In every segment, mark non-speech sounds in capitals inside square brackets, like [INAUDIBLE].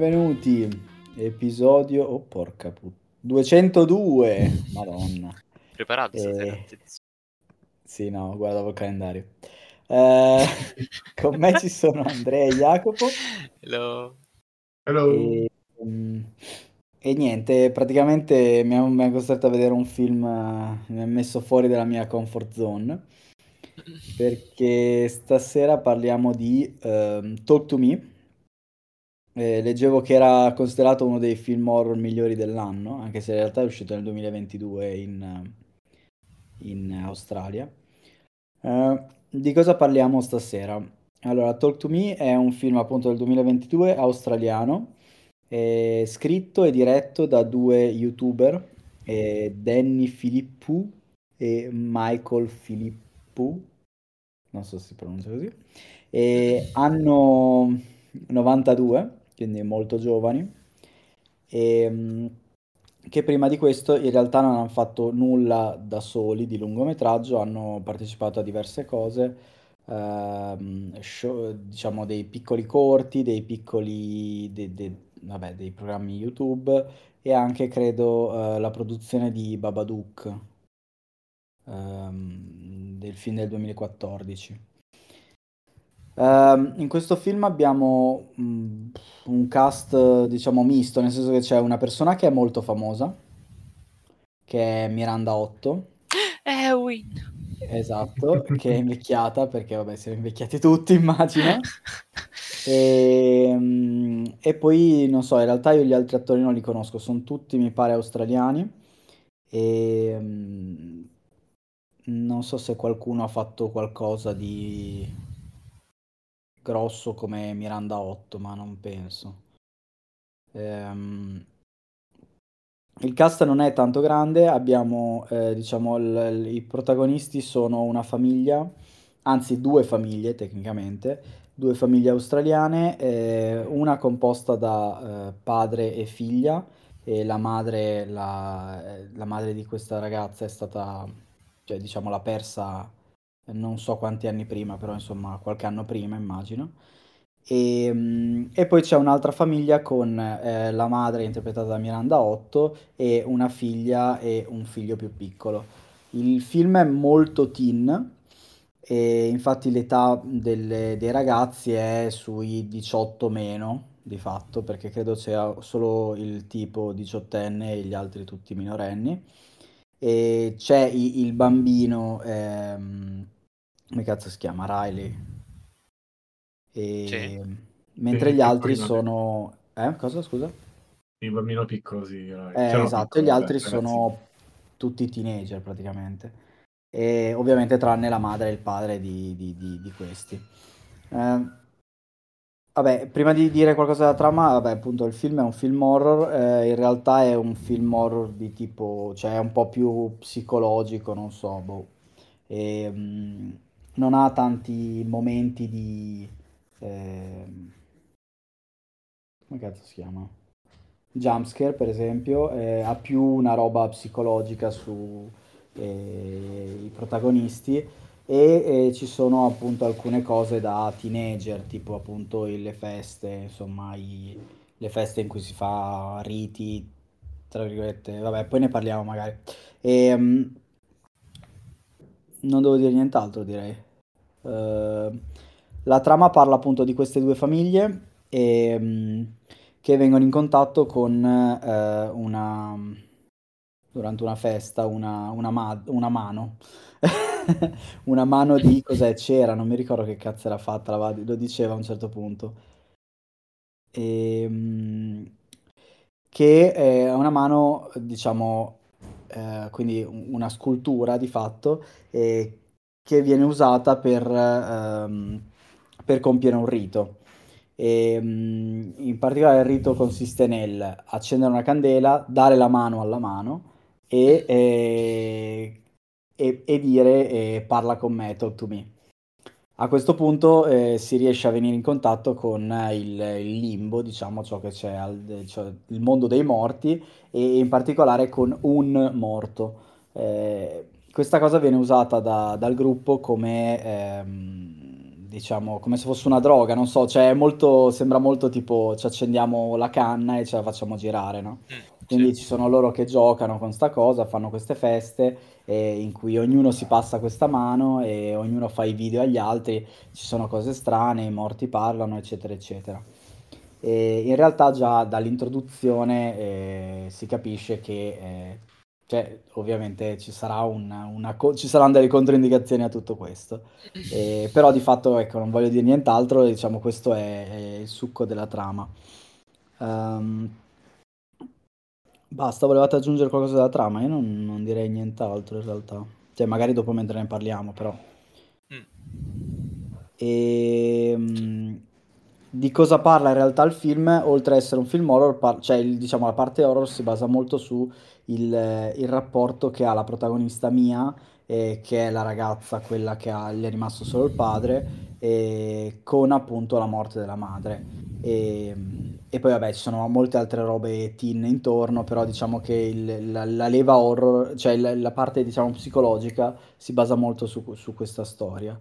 benvenuti. Episodio, oh porca puttana, [LAUGHS] 202, madonna. Preparato? Eh. Sì, no, guardavo il calendario. Eh, [LAUGHS] con me ci sono Andrea e Jacopo Hello. Hello. e, mm, e niente, praticamente mi ha, costretto a vedere un film, eh, mi ha messo fuori dalla mia comfort zone [LAUGHS] perché stasera parliamo di ehm, Talk to Me. Eh, leggevo che era considerato uno dei film horror migliori dell'anno, anche se in realtà è uscito nel 2022 in, eh, in Australia. Eh, di cosa parliamo stasera? Allora, Talk to Me è un film appunto del 2022 australiano, è scritto e diretto da due youtuber, eh, Danny Filippu e Michael Filippu, non so se si pronuncia così, e [LAUGHS] hanno 92, quindi molto giovani, e, mh, che prima di questo in realtà non hanno fatto nulla da soli di lungometraggio, hanno partecipato a diverse cose, ehm, show- diciamo dei piccoli corti, dei piccoli, de- de- vabbè, dei programmi YouTube e anche credo eh, la produzione di Babadook, ehm, del film del 2014. Ehm, in questo film abbiamo mm, un cast, eh, diciamo, misto, nel senso che c'è una persona che è molto famosa, che è Miranda Otto, Ewin. esatto, che è invecchiata, perché vabbè, siamo invecchiati tutti, immagino. [LAUGHS] E, mm, e poi, non so, in realtà io gli altri attori non li conosco, sono tutti, mi pare, australiani. E mm, non so se qualcuno ha fatto qualcosa di grosso come Miranda 8, ma non penso. Ehm, il cast non è tanto grande, abbiamo, eh, diciamo, il- il- i protagonisti sono una famiglia, anzi due famiglie tecnicamente, due famiglie australiane, eh, una composta da eh, padre e figlia, e la madre, la, la madre di questa ragazza è stata, cioè diciamo, l'ha persa non so quanti anni prima, però insomma qualche anno prima immagino. E, mm, e poi c'è un'altra famiglia con eh, la madre interpretata da Miranda Otto e una figlia e un figlio più piccolo. Il film è molto teen e infatti l'età delle- dei ragazzi è sui 18 meno di fatto, perché credo sia solo il tipo diciottenne e gli altri tutti minorenni. E c'è i- il bambino, ehm, come cazzo si chiama? Riley. E... Sì. Mentre Sì, gli altri piccolino. sono... Eh, cosa, scusa? Il bambino piccolo, sì. era- Eh, cioè, no, esatto, piccolo, e gli altri vabbè, ragazzino. sono tutti teenager praticamente. E ovviamente tranne la madre e il padre di, di- di- di questi. Eh, vabbè, prima di dire qualcosa della trama, vabbè, appunto il film è un film horror, eh, in realtà è un film horror di tipo, cioè è un po' più psicologico, non so, boh. E, mm, non ha tanti momenti di... ehm, come cazzo si chiama? Jumpscare, per esempio, eh, ha più una roba psicologica su eh, protagonisti e eh, ci sono appunto alcune cose da teenager, tipo appunto le feste, insomma, i- le feste in cui si fa riti, tra virgolette, vabbè, poi ne parliamo magari. E, mm, non devo dire nient'altro, direi. Eh, la trama parla appunto di queste due famiglie e, mm, che vengono in contatto con eh, una, durante una festa, una, una ma- una mano. [LAUGHS] [LAUGHS] Una mano di cos'è? Cera, non mi ricordo che cazzo era fatta, lo diceva a un certo punto. Ehm, che è una mano, diciamo, eh, quindi un- una scultura di fatto, eh, che viene usata per, ehm, per compiere un rito. E, mm, in particolare il rito consiste nel accendere una candela, dare la mano alla mano e, e- e- e dire eh, parla con me, talk to me. A questo punto eh, si riesce a venire in contatto con il, il limbo, diciamo, ciò che c'è al, cioè il mondo dei morti e in particolare con un morto. Eh, questa cosa viene usata da- dal gruppo come ehm, diciamo, come se fosse una droga, non so, cioè molto, sembra molto tipo ci accendiamo la canna e ce la facciamo girare, no? Mm, Quindi sì. ci sono loro che giocano con sta cosa, fanno queste feste eh, in cui ognuno si passa questa mano e ognuno fa i video agli altri, ci sono cose strane, i morti parlano, eccetera, eccetera. E in realtà già dall'introduzione eh, si capisce che, eh, cioè, ovviamente ci sarà una, una co- ci saranno delle controindicazioni a tutto questo. [LAUGHS] Eh, però di fatto, ecco, non voglio dire nient'altro, diciamo, questo è, è il succo della trama. Ehm, basta, volevate aggiungere qualcosa della trama? Io non, non direi nient'altro in realtà. Cioè, magari dopo mentre ne parliamo, però. Mm. E mm, di cosa parla in realtà il film? Oltre ad essere un film horror, par- cioè il- diciamo la parte horror si basa molto su il, eh, il rapporto che ha la protagonista Mia, eh, che è la ragazza, quella che ha, gli è rimasto solo il padre, e con appunto la morte della madre. E, e poi vabbè, ci sono molte altre robe teen intorno, però diciamo che il- la, la leva horror, cioè la, la parte diciamo psicologica si basa molto su, su questa storia.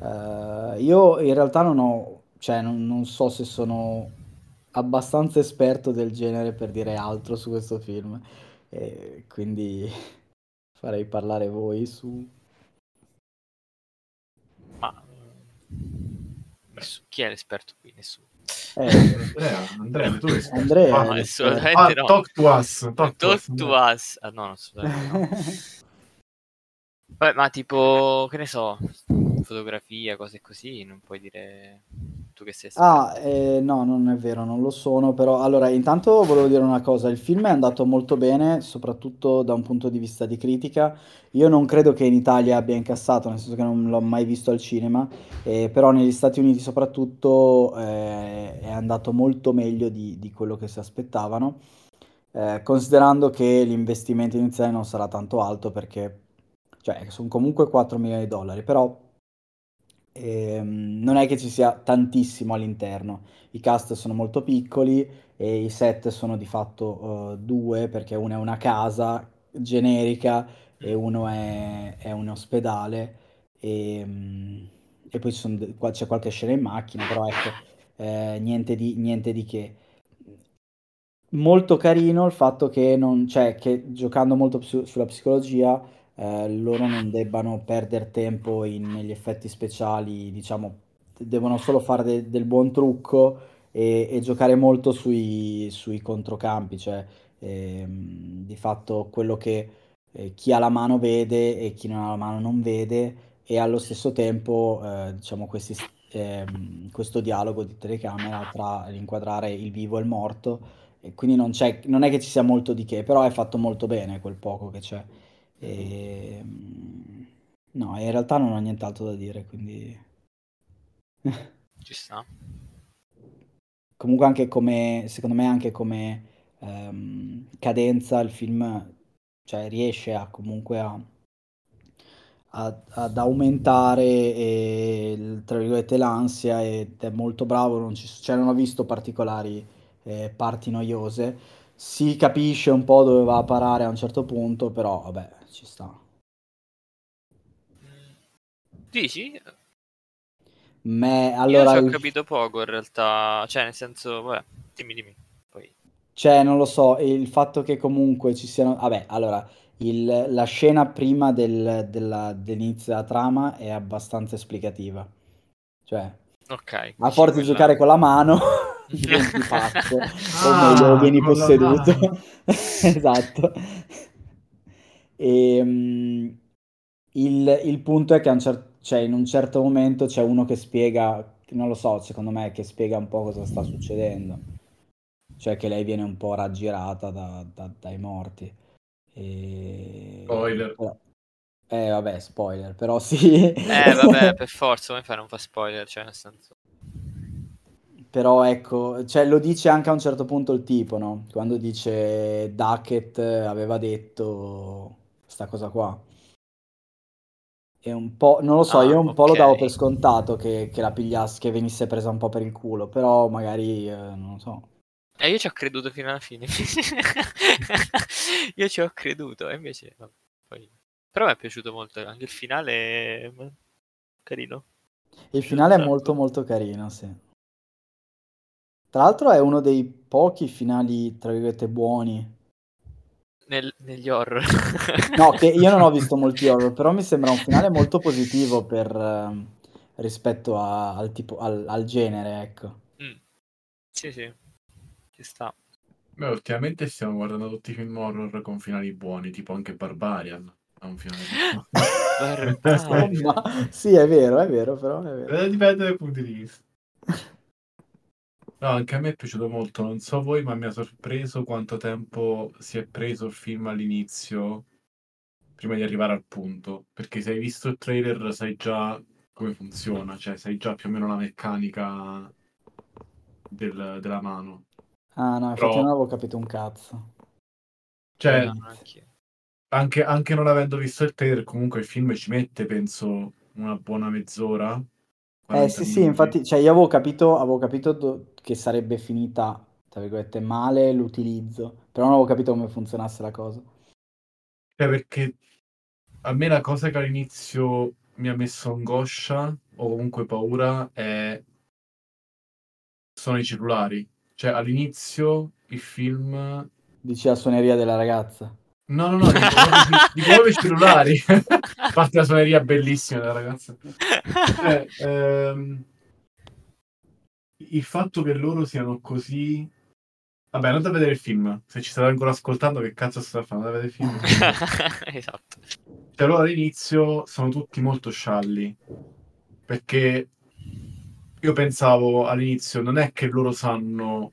Eh, io in realtà non ho, cioè non, non so se sono abbastanza esperto del genere per dire altro su questo film, e quindi farei parlare voi su... Ma nessu- chi è l'esperto qui? Nessuno. Eh, Andrea, Andrea, tu [LAUGHS] sei Andrea, Ah, assolutamente no. talk to us. Talk to Talk us. to us. Ah, no, no. [LAUGHS] Vabbè, ma tipo, che ne so, fotografia, cose così, non puoi dire tu che sei esperto. Ah, eh, no, non è vero, non lo sono, però allora intanto volevo dire una cosa, il film è andato molto bene, soprattutto da un punto di vista di critica. Io non credo che in Italia abbia incassato, nel senso che non l'ho mai visto al cinema, eh, però negli Stati Uniti soprattutto eh, è andato molto meglio di, di quello che si aspettavano, eh, considerando che l'investimento iniziale non sarà tanto alto perché, cioè, sono comunque 4 milioni di dollari, però ehm, non è che ci sia tantissimo all'interno. I cast sono molto piccoli e i set sono di fatto eh, due, perché uno è una casa generica e Mm. uno è, è un ospedale. E, mm, e poi de- qua- c'è qualche scena in macchina, però ecco, eh, niente di, niente di che. Molto carino il fatto che, non, cioè, che giocando molto su- sulla psicologia, eh, loro non debbano perdere tempo in- negli effetti speciali, diciamo, devono solo fare de- del buon trucco e, e giocare molto sui, sui controcampi, cioè ehm, di fatto quello che eh, chi ha la mano vede e chi non ha la mano non vede e allo stesso tempo, eh, diciamo, questi, ehm, questo dialogo di telecamera tra l'inquadrare il vivo e il morto e quindi non non è che ci sia molto di che, però è fatto molto bene quel poco che c'è. E, mm, no, in realtà non ho nient'altro da dire, quindi... Ci sta. Comunque anche come, secondo me anche come ehm, cadenza il film, cioè riesce a comunque a, a- ad aumentare il- tra virgolette l'ansia ed è molto bravo, non ci, cioè non ho visto particolari eh, parti noiose. Si capisce un po' dove va a parare a un certo punto, però vabbè, ci sta. Dici? Me, Io allora, ci ho capito poco in realtà, cioè nel senso, vabbè, dimmi, dimmi. Poi. Cioè, non lo so, il fatto che comunque ci siano... Vabbè, allora, il- la scena prima del- della- dell'inizio della trama è abbastanza esplicativa. Cioè, Ok. a forza di giocare con la mano, [LAUGHS] diventi [LAUGHS] pazzo, o Ah, meglio, vieni posseduto. mano. [LAUGHS] Esatto. E, mm, il, il punto è che a un cer- cioè, in un certo momento c'è uno che spiega, non lo so, secondo me, che spiega un po' cosa sta succedendo. Cioè che lei viene un po' raggirata da- da- dai morti. E... Spoiler. però- Eh, vabbè, spoiler, però sì. Eh, vabbè, per forza, come fai a non fa spoiler, cioè nel senso... Però ecco, cioè lo dice anche a un certo punto il tipo, no? Quando dice Duckett aveva detto sta cosa qua. E un po', non lo so, Ah, io un po' lo davo per scontato che, che la pigliasse, che venisse presa un po' per il culo, però magari, eh, non lo so. E io ci ho creduto fino alla fine. [LAUGHS] io ci ho creduto, e invece... vabbè, poi- Però mi è piaciuto molto, anche il finale... è carino. Il finale è Certo. molto molto carino, sì. Tra l'altro è uno dei pochi finali, tra virgolette, buoni. Nel- negli horror. No, che io non ho [LAUGHS] visto molti horror, però mi sembra un finale molto positivo per, ehm, rispetto a- al, tipo, al, al genere, ecco. Mm. Sì, sì. Ci sta. Beh, ultimamente stiamo guardando tutti i film horror con finali buoni, tipo anche Barbarian. Ha un finale [LAUGHS] buono. Barbarian. [LAUGHS] Sì, è vero, è vero, però è vero. Eh, Dipende dai punti di vista. No, anche a me è piaciuto molto, non so voi, ma mi ha sorpreso quanto tempo si è preso il film all'inizio prima di arrivare al punto. Perché se hai visto il trailer sai già come funziona, cioè sai già più o meno la meccanica del- della mano. Ah, no, infatti Però- non avevo capito un cazzo. Cioè, anch'io. anche, anche non avendo visto il trailer, comunque il film ci mette, penso, una buona mezz'ora. Eh 40 sì, sì, infatti, cioè io avevo capito, avevo capito do- che sarebbe finita, tra virgolette, male l'utilizzo, però non avevo capito come funzionasse la cosa. Cioè, perché a me la cosa che all'inizio mi ha messo angoscia o comunque paura è... sono i cellulari. Cioè, all'inizio il film... Dici la suoneria della ragazza. No, no, no, dico proprio, dico proprio i cellulari. [LAUGHS] A parte la suoneria bellissima della ragazza. Cioè, ehm, il fatto che loro siano così... Vabbè, andate a vedere il film. Se ci state ancora ascoltando, che cazzo state a fare? Andate a vedere il film. [LAUGHS] esatto. Cioè, loro all'inizio sono tutti molto scialli. Perché io pensavo all'inizio, non è che loro sanno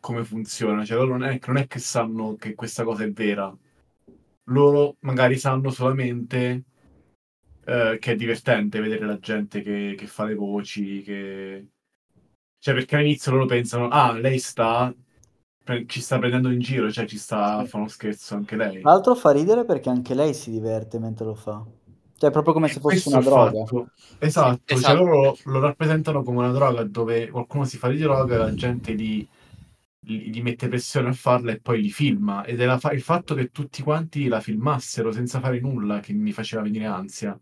come funziona, cioè loro non è, non è che sanno che questa cosa è vera. Loro magari sanno solamente eh, che è divertente vedere la gente che, che fa le voci, che... Cioè, perché all'inizio loro pensano, ah, lei sta... ci sta prendendo in giro, cioè ci sta Sì. fare uno scherzo anche lei. Tra l'altro fa ridere perché anche lei si diverte mentre lo fa. Cioè, è proprio come E se fosse una droga. fatto. Esatto, Sì, cioè esatto. loro lo rappresentano come una droga dove qualcuno si fa di droga e la gente gli, gli- mette pressione a farla e poi li filma. Ed è la fa- il fatto che tutti quanti la filmassero senza fare nulla che mi faceva venire ansia.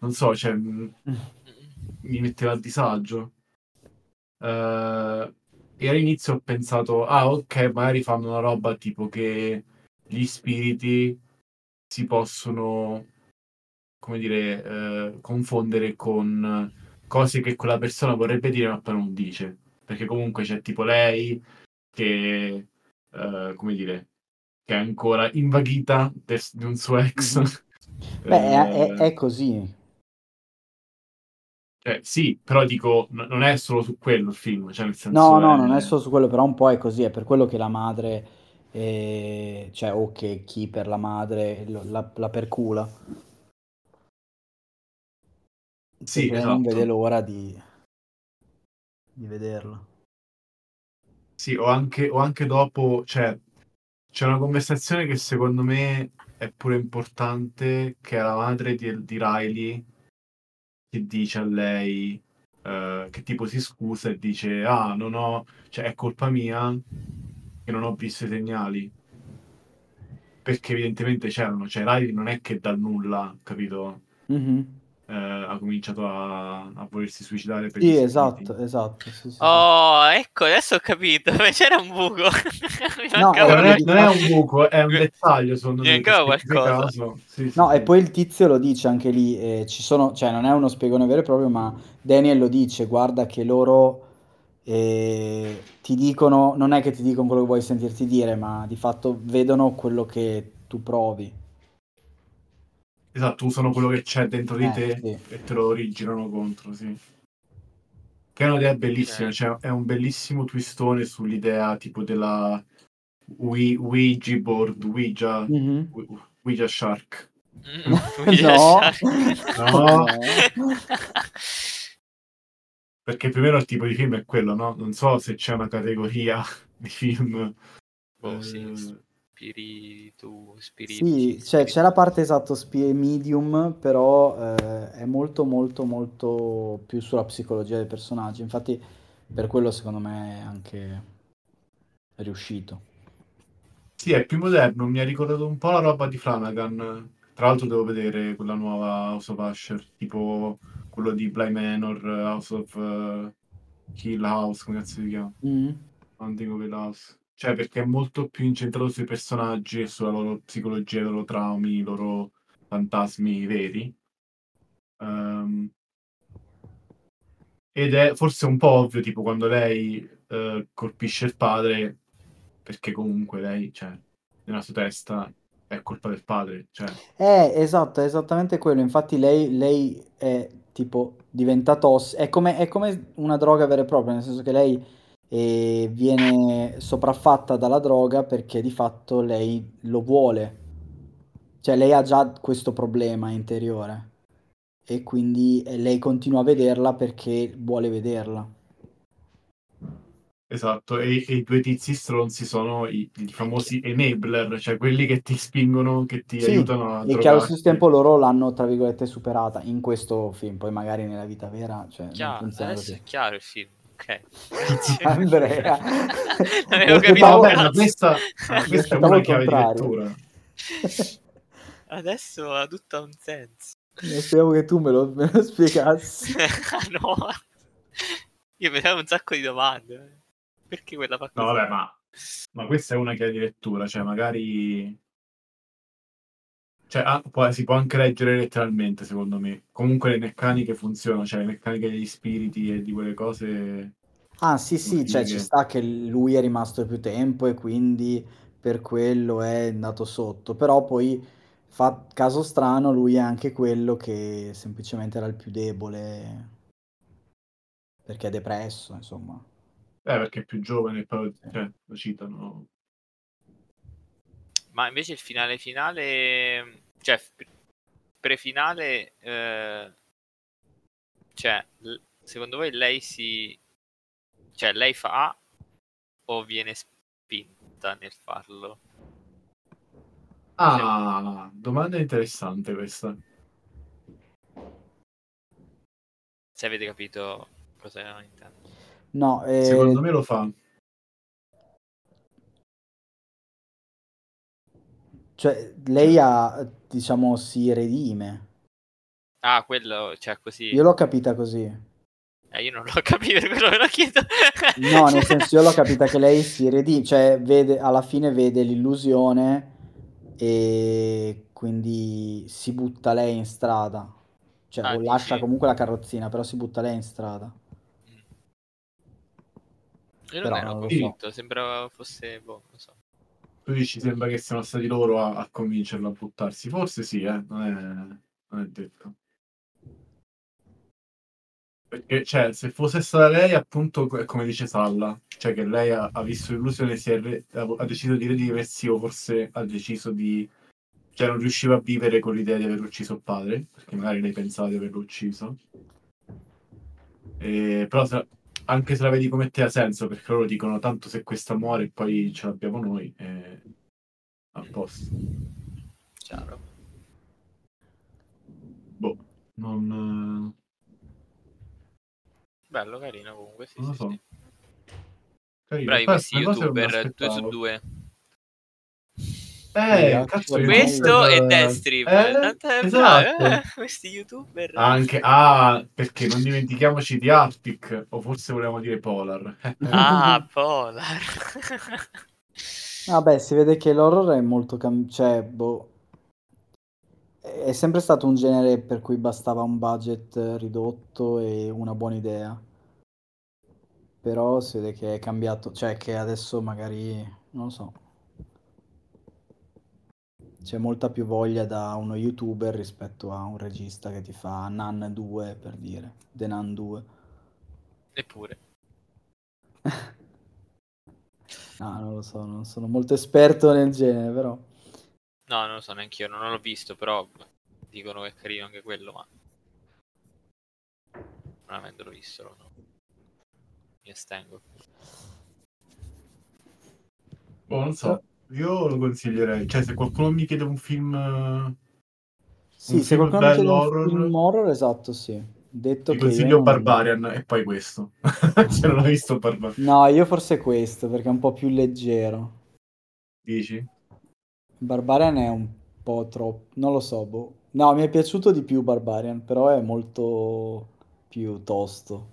Non so, cioè, m- mi metteva a disagio. Eh, e all'inizio ho pensato, ah ok, magari fanno una roba tipo che gli spiriti si possono, come dire, eh, confondere con cose che quella persona vorrebbe dire ma poi non dice. Perché comunque c'è tipo lei che, eh, come dire, che è ancora invaghita des- di un suo ex. Mhm. [LAUGHS] Beh, è, è- Eh, è così. cioè, sì, però dico, n- non è solo su quello il film, cioè nel senso No, no, è- non è solo su quello, però un po' è così, è per quello che la madre, eh, cioè, o che chi per la madre lo- la, la percula. Sì, lei non esatto. vede l'ora di, di vederlo. Sì, o anche, o anche dopo, cioè, c'è una conversazione che secondo me è pure importante, che è la madre di, di Riley che dice a lei, eh, che tipo si scusa e dice, ah, non ho, cioè, è colpa mia che non ho visto i segnali. Perché evidentemente c'erano, cioè Riley non è che dal nulla, capito, Mhm. Eh, ha cominciato a, a volersi suicidare per Sì, gli spiriti. esatto, esatto. sì, sì, sì. Oh, ecco, adesso ho capito. [LAUGHS] C'era un buco. [LAUGHS] No, Cioè, non, è, non è un [LAUGHS] buco, è un dettaglio secondo mi me. qualcosa. No, sì. e poi il tizio lo dice anche lì, eh, ci sono, cioè non è uno spiegone vero e proprio, ma Daniel lo dice, guarda che loro eh, ti dicono, non è che ti dicono quello che vuoi sentirti dire, ma di fatto vedono quello che tu provi. Esatto, usano quello che c'è dentro di Eh, te sì. e te lo rigirano contro, sì. Che è un'idea bellissima, Ok. cioè è un bellissimo twistone sull'idea tipo della Ouija, board, Ouija, Mhm. Ouija shark. Mm, No. No. [LAUGHS] No. Perché più o meno il tipo di film è quello, no? Non so se c'è una categoria di film. Oh, sì, eh, spiritu, Sì, cioè c'è la parte esatto spi- medium, però eh, è molto molto molto più sulla psicologia dei personaggi. Infatti per quello secondo me è anche riuscito. Sì, è più moderno, mi ha ricordato un po' la roba di Flanagan. Tra l'altro devo vedere quella nuova House of Usher, tipo quello di Bly Manor, House of uh, Hill House, come cazzo si chiama? Mm. Hunting of Hill House. Cioè, perché è molto più incentrato sui personaggi e sulla loro psicologia, i loro traumi, i loro fantasmi veri. Um, ed è forse un po' ovvio, tipo, quando lei uh, colpisce il padre, perché comunque lei, cioè, nella sua testa è colpa del padre. Cioè. Eh, esatto, è esattamente quello. Infatti lei, lei è tipo diventa tossica. È è come una droga vera e propria, nel senso che lei eh, viene sopraffatta dalla droga perché di fatto lei lo vuole. Cioè lei ha già questo problema interiore e quindi lei continua a vederla perché vuole vederla. Esatto, e, e, i due tizi stronzi sono i, i, famosi enabler, cioè quelli che ti spingono, che ti sì, aiutano a E che allo stesso tempo loro l'hanno, tra virgolette, superata in questo film, poi magari nella vita vera... Cioè, chiaro, adesso così. è chiaro il film, ok. [LAUGHS] Andrea. [LAUGHS] non avevo capito vabbè, ma questa, questa è una chiave di lettura. [LAUGHS] Adesso ha tutto un senso. Speriamo che tu me lo, me lo spiegassi. no, io mi davo un sacco di domande perché quella fa così? No, vabbè, ma, ma questa è una chiave di lettura, cioè magari... Cioè, ah, può, si può anche leggere letteralmente, secondo me. Comunque le meccaniche funzionano, cioè le meccaniche degli spiriti e di quelle cose... Ah, sì, sì, cioè ci sta che lui è rimasto più tempo e quindi per quello è andato sotto, però poi fa caso strano, lui è anche quello che semplicemente era il più debole perché è depresso, insomma. Eh, perché è più giovane, poi cioè, lo citano. Ma invece il finale finale, cioè prefinale, eh, cioè, secondo voi lei si, cioè, lei fa o viene spinta nel farlo? Ah, domanda interessante questa. Se avete capito cosa intendo. No, eh... Secondo me lo fa. Cioè, lei ha, diciamo, si redime. Ah, quello, cioè così. Io l'ho capita così. Eh, io non l'ho [LAUGHS] capito, per quello me lo chiedo. no, nel [LAUGHS] senso, io l'ho capita che lei si redime, cioè, vede, alla fine vede l'illusione e quindi si butta lei in strada. Cioè, ah, lascia comunque la carrozzina, però si butta lei in strada. Io non ero convinto, so. sembrava fosse boh, non so. Tu dici sembra che siano stati loro a, a convincerlo a buttarsi. Forse sì, eh? non, è, non è detto. Perché, cioè, se fosse stata lei, appunto, come dice Salla, cioè che lei ha, ha visto l'illusione, si è re, ha, deciso di redimersi o forse ha deciso di... Cioè, non riusciva a vivere con l'idea di aver ucciso il padre, perché magari lei pensava di averlo ucciso. E, però anche se la vedi come te ha senso, perché loro dicono tanto se questa muore poi ce l'abbiamo noi, è a posto. Chiaro. Boh, non... Bello, carino comunque, sì, non lo sì, so. sì. Carino. Bravi questi youtuber, 2 su 2. Eh, cazzo, questo è Deathstrip. Eh, esatto. eh, questi youtuber. Anche, ah, perché non dimentichiamoci di Arctic, o forse volevamo dire Polar. ah, [LAUGHS] Polar. [LAUGHS] Vabbè, si vede che l'horror è molto cam- cioè, boh. È sempre stato un genere per cui bastava un budget ridotto e una buona idea. Però si vede che è cambiato, cioè che adesso magari, non lo so, c'è molta più voglia da uno youtuber rispetto a un regista che ti fa Nan 2 per dire, The Nan 2. Eppure. [LAUGHS] no, non lo so, non sono molto esperto nel genere, però. No, non lo so neanche io, non l'ho visto, però dicono che è carino anche quello, ma non avendolo visto, no. mi astengo. Boh, non so. Io lo consiglierei. Cioè, se qualcuno mi chiede un film. Sì, un se film qualcuno mi chiede horror, un film horror, esatto, sì. Detto ti che consiglio Barbarian non... e poi questo. [LAUGHS] se non hai visto Barbarian. No, io forse questo perché è un po' più leggero. Dici? Barbarian è un po' troppo. Non lo so, boh. No, mi è piaciuto di più Barbarian, però è molto più tosto.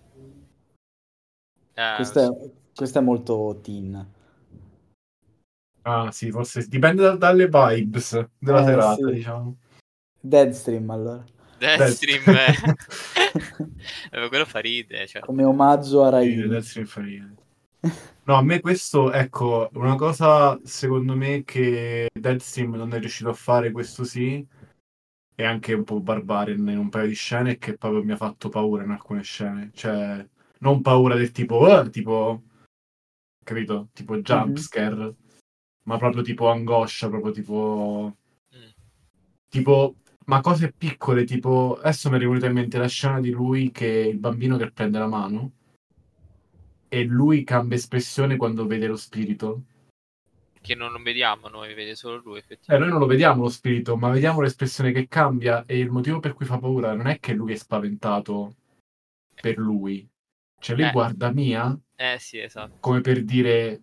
Eh, questo, è, questo è molto teen. Ah, sì, forse dipende da, dalle vibes della Eh, serata, sì. diciamo. Deadstream allora. Deadstream, [LAUGHS] eh. quello fa ridere. Cioè. Come omaggio a Sì, Raimi. Deadstream fa ridere. No, a me questo, ecco, una cosa secondo me che Deadstream non è riuscito a fare, questo sì, e anche un po' Barbarian in un paio di scene, che proprio mi ha fatto paura in alcune scene. Cioè, non paura del tipo, "Ah", tipo, capito? Tipo jumpscare, ma proprio tipo angoscia, proprio tipo... Mm. Tipo, ma cose piccole, tipo, adesso mi è rivenuta in mente la scena di lui che il bambino che prende la mano e lui cambia espressione quando vede lo spirito. Che non lo vediamo noi, vede solo lui Eh, effettivamente. noi non lo vediamo lo spirito, ma vediamo l'espressione che cambia e il motivo per cui fa paura non è che lui è spaventato per lui. Cioè, lui Eh. guarda Mia Eh sì, esatto. come per dire,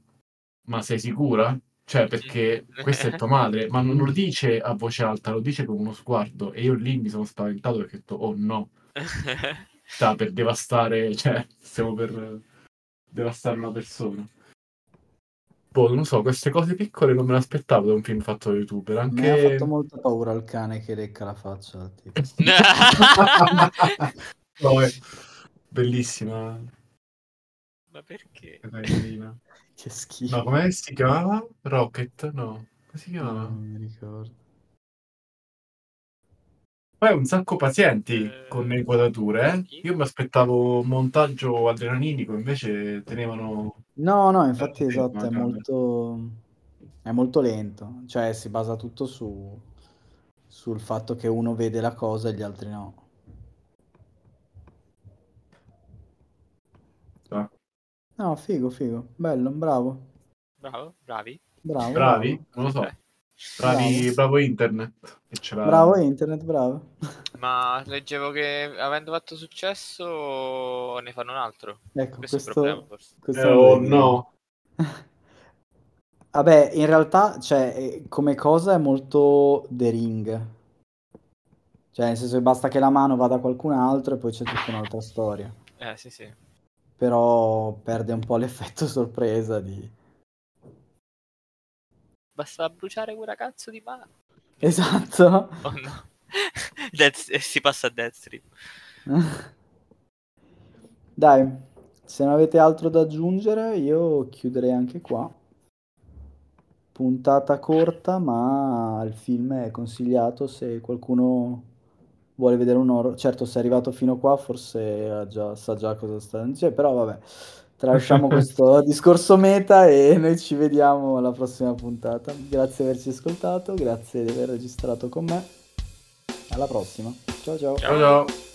ma sei sicura? Cioè, perché questa è tua madre, ma non lo dice a voce alta, lo dice con uno sguardo. E io lì mi sono spaventato perché ho detto, oh no, sta [LAUGHS] per devastare, cioè, stiamo per devastare una persona. Boh, non so, queste cose piccole non me le aspettavo da un film fatto da youtuber, Mi ha anche... fatto molta paura il cane che lecca la faccia al tipo. [LAUGHS] [LAUGHS] No, è bellissima. Ma perché? Che [LAUGHS] schifo. No, come si chiamava? Rocket? No, come si No, chiamava? non mi ricordo. Poi un sacco pazienti Eh, con le inquadrature. eh. Io mi aspettavo un montaggio adrenalinico, invece tenevano. No, no, infatti Eh, esatto, è molto, è molto lento. Cioè si basa tutto su, sul fatto che uno vede la cosa e gli altri no. Ah, No, figo, figo. Bello, bravo. Bravo, bravi. Bravo, Bravi? Non lo so. Eh, Bravi, Bravo. bravo internet. Bravo. Internet, bravo. [LAUGHS] Ma leggevo che avendo fatto successo ne fanno un altro. Ecco, Questo, è il questo, problema forse. questo Eh, oh no. [LAUGHS] Vabbè, in realtà, cioè, eh, come cosa è molto The Ring. Cioè, nel senso che basta che la mano vada a qualcun altro e poi c'è tutta un'altra storia. Eh sì sì. Però perde un po' l'effetto [LAUGHS] sorpresa di... Basta bruciare quella cazzo di mano. Esatto. [LAUGHS] Oh no. Death- e si passa a Deathstream. [LAUGHS] Dai, se non avete altro da aggiungere, io chiuderei anche qua. Puntata corta, ma il film è consigliato se qualcuno vuole vedere un horror. Certo, se è arrivato fino qua, forse ha già- sa già cosa sta dicendo, però vabbè, tralasciamo [LAUGHS] questo discorso meta e noi ci vediamo alla prossima puntata. Grazie di averci ascoltato, grazie di aver registrato con me. Alla prossima. Ciao ciao. Ciao ciao.